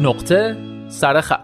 نقطه سرخط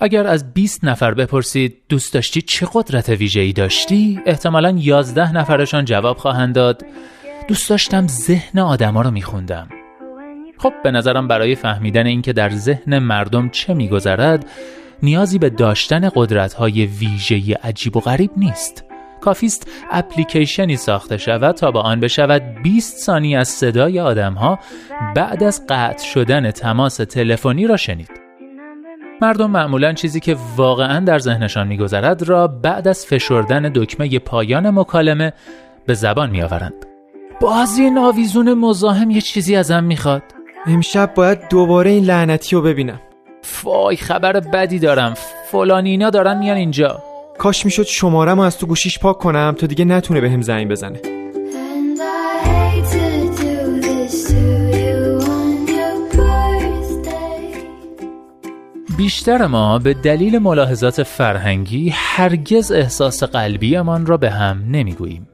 اگر از 20 نفر بپرسید دوست داشتی چه قدرت ویژه‌ای داشتی؟ احتمالا 11 نفرشان جواب خواهند داد. دوست داشتم ذهن آدما رو میخوندم. خب به نظرم برای فهمیدن اینکه در ذهن مردم چه میگذرد نیازی به داشتن قدرت‌های ویژه‌ای عجیب و غریب نیست. کافیست اپلیکیشنی ساخته شود تا با آن بشود 20 ثانیه از صدای آدمها بعد از قطع شدن تماس تلفنی را شنید. مردم معمولا چیزی که واقعا در ذهنشان میگذرد را بعد از فشردن دکمه پایان مکالمه به زبان میآورند. باز این آویزون مزاحم یه چیزی ازم می‌خواد. امشب باید دوباره این لعنتی رو ببینم. فای خبر بدی دارم. فلانینا دارن میان اینجا. کاش می‌شد شمارم از تو گوشیش پاک کنم تا دیگه نتونه بهم به زنگ بزنه بیشتر ما به دلیل ملاحظات فرهنگی هرگز احساس قلبیمان را به هم نمی‌گوییم.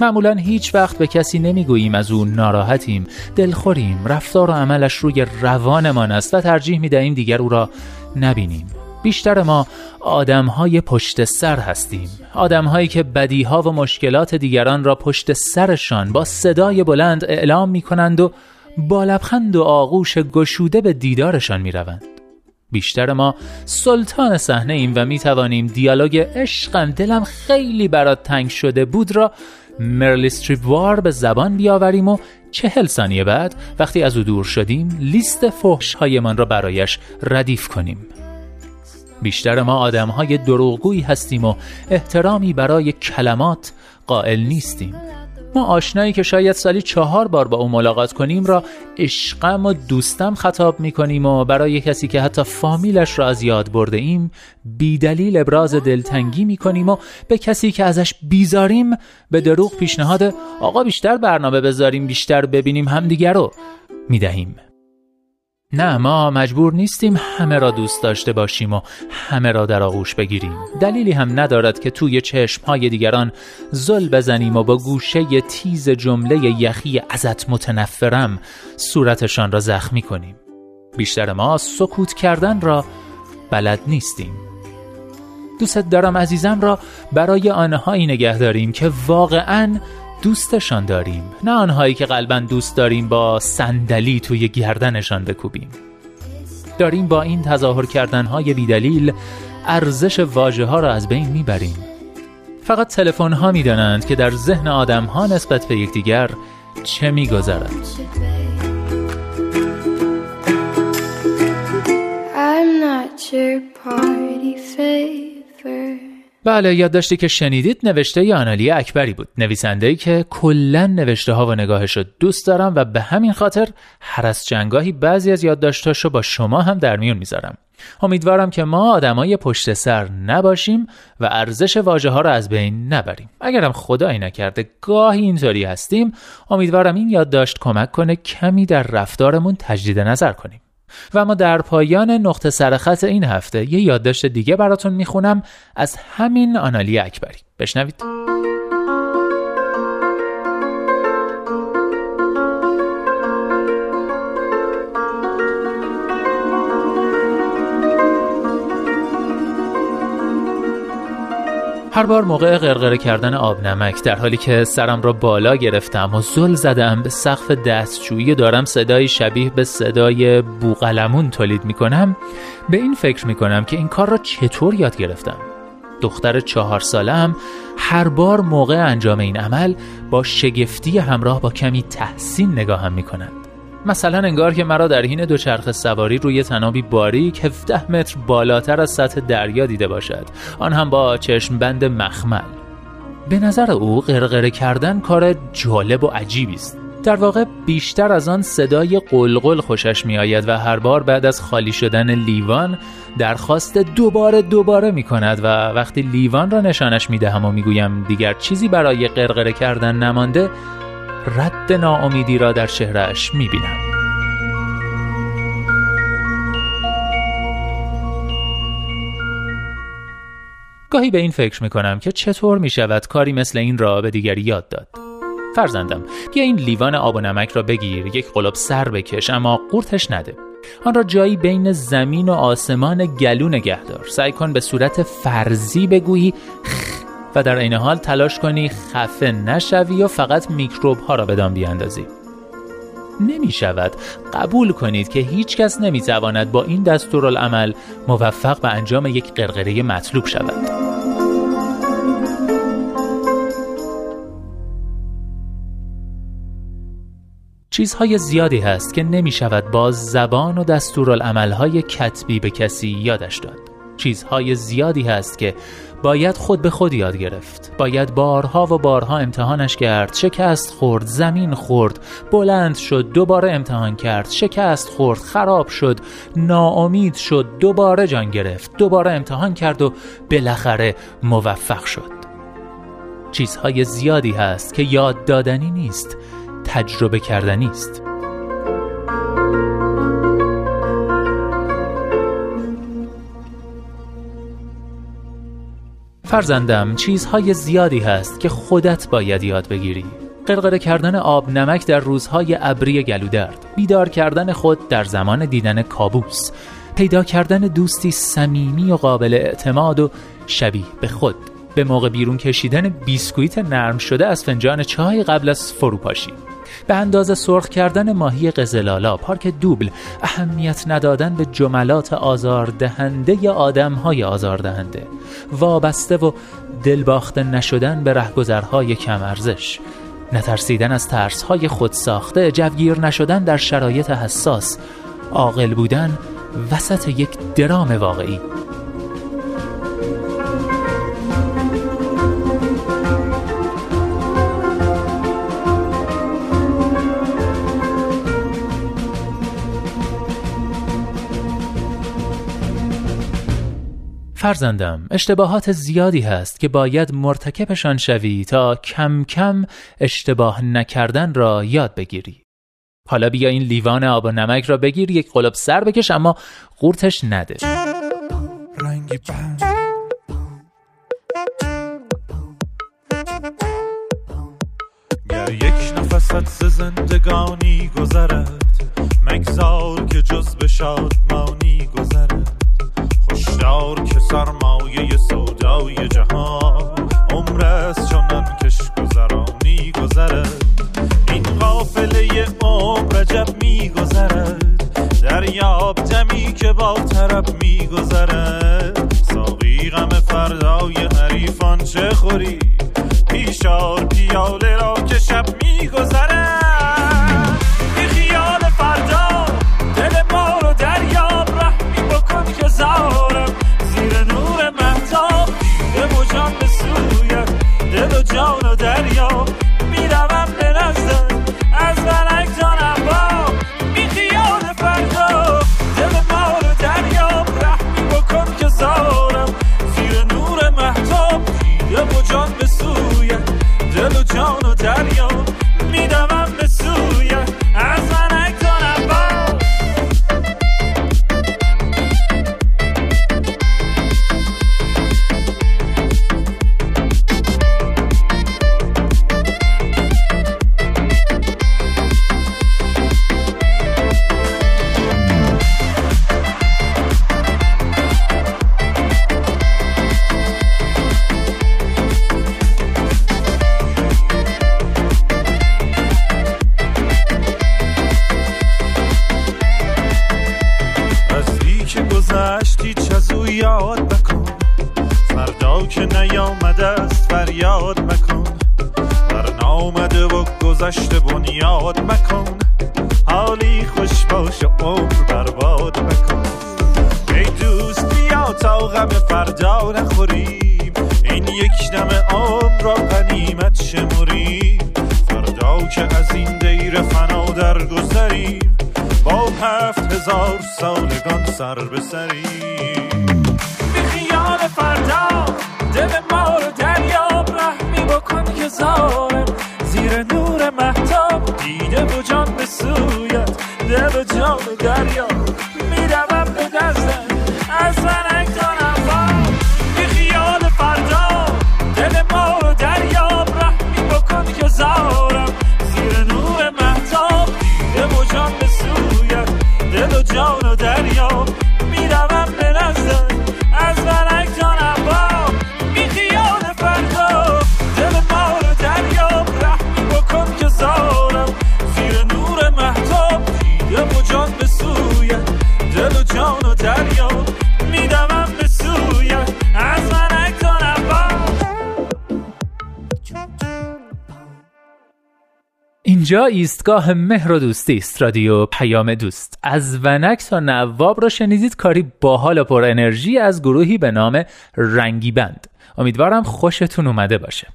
معمولا هیچ وقت به کسی نمی‌گوییم از او ناراحتیم، دلخوریم، رفتار و عملش روی روانمان است و ترجیح می دهیم دیگر او را نبینیم. بیشتر ما آدم های پشت سر هستیم آدم هایی که بدیها و مشکلات دیگران را پشت سرشان با صدای بلند اعلام می کنند و با لبخند و آغوش گشوده به دیدارشان می روند. بیشتر ما سلطان صحنه ایم و می توانیم دیالوگ عشقم دلم خیلی برات تنگ شده بود را مرلی وار به زبان بیاوریم و چهل ثانیه بعد وقتی از او دور شدیم لیست فحش هایمان را برایش ردیف کنیم بیشتر ما آدم های دروغگویی هستیم و احترامی برای کلمات قائل نیستیم ما آشنایی که شاید سالی چهار بار با او ملاقات کنیم را عشقم و دوستم خطاب می کنیم و برای کسی که حتی فامیلش را از یاد برده ایم بیدلیل ابراز دلتنگی می کنیم و به کسی که ازش بیزاریم به دروغ پیشنهاد آقا بیشتر برنامه بذاریم بیشتر ببینیم همدیگر رو می دهیم. نه ما مجبور نیستیم همه را دوست داشته باشیم و همه را در آغوش بگیریم. دلیلی هم ندارد که توی چشمهای دیگران زل بزنیم و با گوشه تیز جمله یخی ازت متنفرم صورتشان را زخمی کنیم. بیشتر ما سکوت کردن را بلد نیستیم. دوست دارم عزیزم را برای آنهایی نگه داریم که واقعا دوستشان داریم. نه آنهایی که قلبا دوست داریم با صندلی توی گردنشان بکوبیم. داریم با این تظاهر کردنهای بیدلیل ارزش واژه ها را از بین می‌بریم. فقط تلفن ها می‌دانند که در ذهن آدم ها نسبت به یکدیگر چه میگذرد. I'm not your party بله یادداشتی که شنیدید نوشته ی آنالی اکبری بود. نویسنده که کلا نوشته ها و نگاهش رو دوست دارم و به همین خاطر هر از جنگاهی بعضی از یادداشتاش رو با شما هم در میون می‌ذارم. امیدوارم که ما آدمای پشت سر نباشیم و ارزش واژه ها رو از بین نبریم. اگرم خدایی نکرده گاهی اینطوری هستیم. امیدوارم این یادداشت کمک کنه کمی در رفتارمون تجدید نظر کنیم. و ما در پایان نقطه سرخط این هفته یه یادداشت دیگه براتون می‌خونم. از همین آنالی اکبری. بشنوید. هر بار موقع غرغره کردن آب نمک در حالی که سرم را بالا گرفتم و زل زدم به سقف دستشویی دارم صدای شبیه به صدای بوغلمون تولید می کنم به این فکر می کنم که این کار را چطور یاد گرفتم. دختر چهار سالم هر بار موقع انجام این عمل با شگفتی همراه با کمی تحسین نگاهم می کنند مثلا انگار که مرا در حین دوچرخه سواری روی تنابی باریک 17 متر بالاتر از سطح دریا دیده باشد. آن هم با چشم بند مخمل. به نظر او غرغره کردن کار جالب و عجیبی است. در واقع بیشتر از آن صدای قلقل خوشش می آید و هر بار بعد از خالی شدن لیوان درخواست دوباره دوباره می کند و وقتی لیوان را نشانش می دهم و می گویم دیگر چیزی برای قرقره کردن نمانده رد ناامیدی را در شهرش می بینم. گاهی به این فکر می کنم که چطور می شود کاری مثل این را به دیگری یاد داد. فرزندم بیا این لیوان آب و نمک را بگیر یک قلب سر بکش اما قورتش نده آن را جایی بین زمین و آسمان گلو نگه دار سعی کن به صورت فرضی بگویی و در این حال تلاش کنی خفه نشوی و فقط میکروب ها را بدان بیاندازی. نمی شود قبول کنید که هیچ کس نمی تواند با این دستورالعمل موفق به انجام یک قرقره مطلوب شود. چیزهای زیادی هست که نمی شود با زبان و دستورالعملهای کتبی به کسی یادش داد. چیزهای زیادی هست که باید خود به خود یاد گرفت. باید بارها و بارها امتحانش کرد شکست خورد زمین خورد بلند شد دوباره امتحان کرد شکست خورد خراب شد ناامید شد دوباره جان گرفت دوباره امتحان کرد و بالاخره موفق شد. چیزهای زیادی هست که یاد دادنی نیست تجربه کردنی است. فرزندم چیزهای زیادی هست که خودت باید یاد بگیری. قرقره کردن آب نمک در روزهای ابری گلودرد بیدار کردن خود در زمان دیدن کابوس پیدا کردن دوستی صمیمی و قابل اعتماد و شبیه به خود. به موقع بیرون کشیدن بیسکویت نرم شده از فنجان چای قبل از فروپاشی. به اندازه سرخ کردن ماهی قزلالا پارک دوبل اهمیت ندادن به جملات آزاردهنده یا آدمهای آزاردهنده. وابسته و دلباخته نشدن به رهگذرهای کم ارزش. نترسیدن از ترسهای خود ساخته جوگیر نشدن در شرایط حساس. عاقل بودن وسط یک درام واقعی. فرزندم اشتباهات زیادی هست که باید مرتکبشان شوی تا کم کم اشتباه نکردن را یاد بگیری. حالا بیا این لیوان آب و نمک را بگیر یک قلب سر بکش اما قورتش نده. رنگی یک نفست زندگانی گذرد مگذار که جز به شادمانی گذرد. هشدار که سرمایه سودای جهان. عمر از چنان کش گذرانی گذرد. این قافله عمر عجب میگذرد دریاب دمی که با طرب میگذرد ساقی غم فردای حریفان چه خوری؟ پیشار پیاله را که شب میگذرد جان و دریا. فریاد مکن. بر آمده و گذشته بنیاد مکن. حالی خوش باش و عمر برباد مکن. ای دوست بیا تا غم فردا نخوریم. این یک دم عمر را غنیمت شمریم. فردا که از این دیر فنا درگذریم. با هفت هزار سالگان سر بسریم. بی سویت. دل و جان دریا. اینجا ایستگاه مهر و دوستی است رادیو پیام دوست. از ونک تا نواب را شنیدید کاری باحال و پر انرژی از گروهی به نام رنگی بند. امیدوارم خوشتون اومده باشه.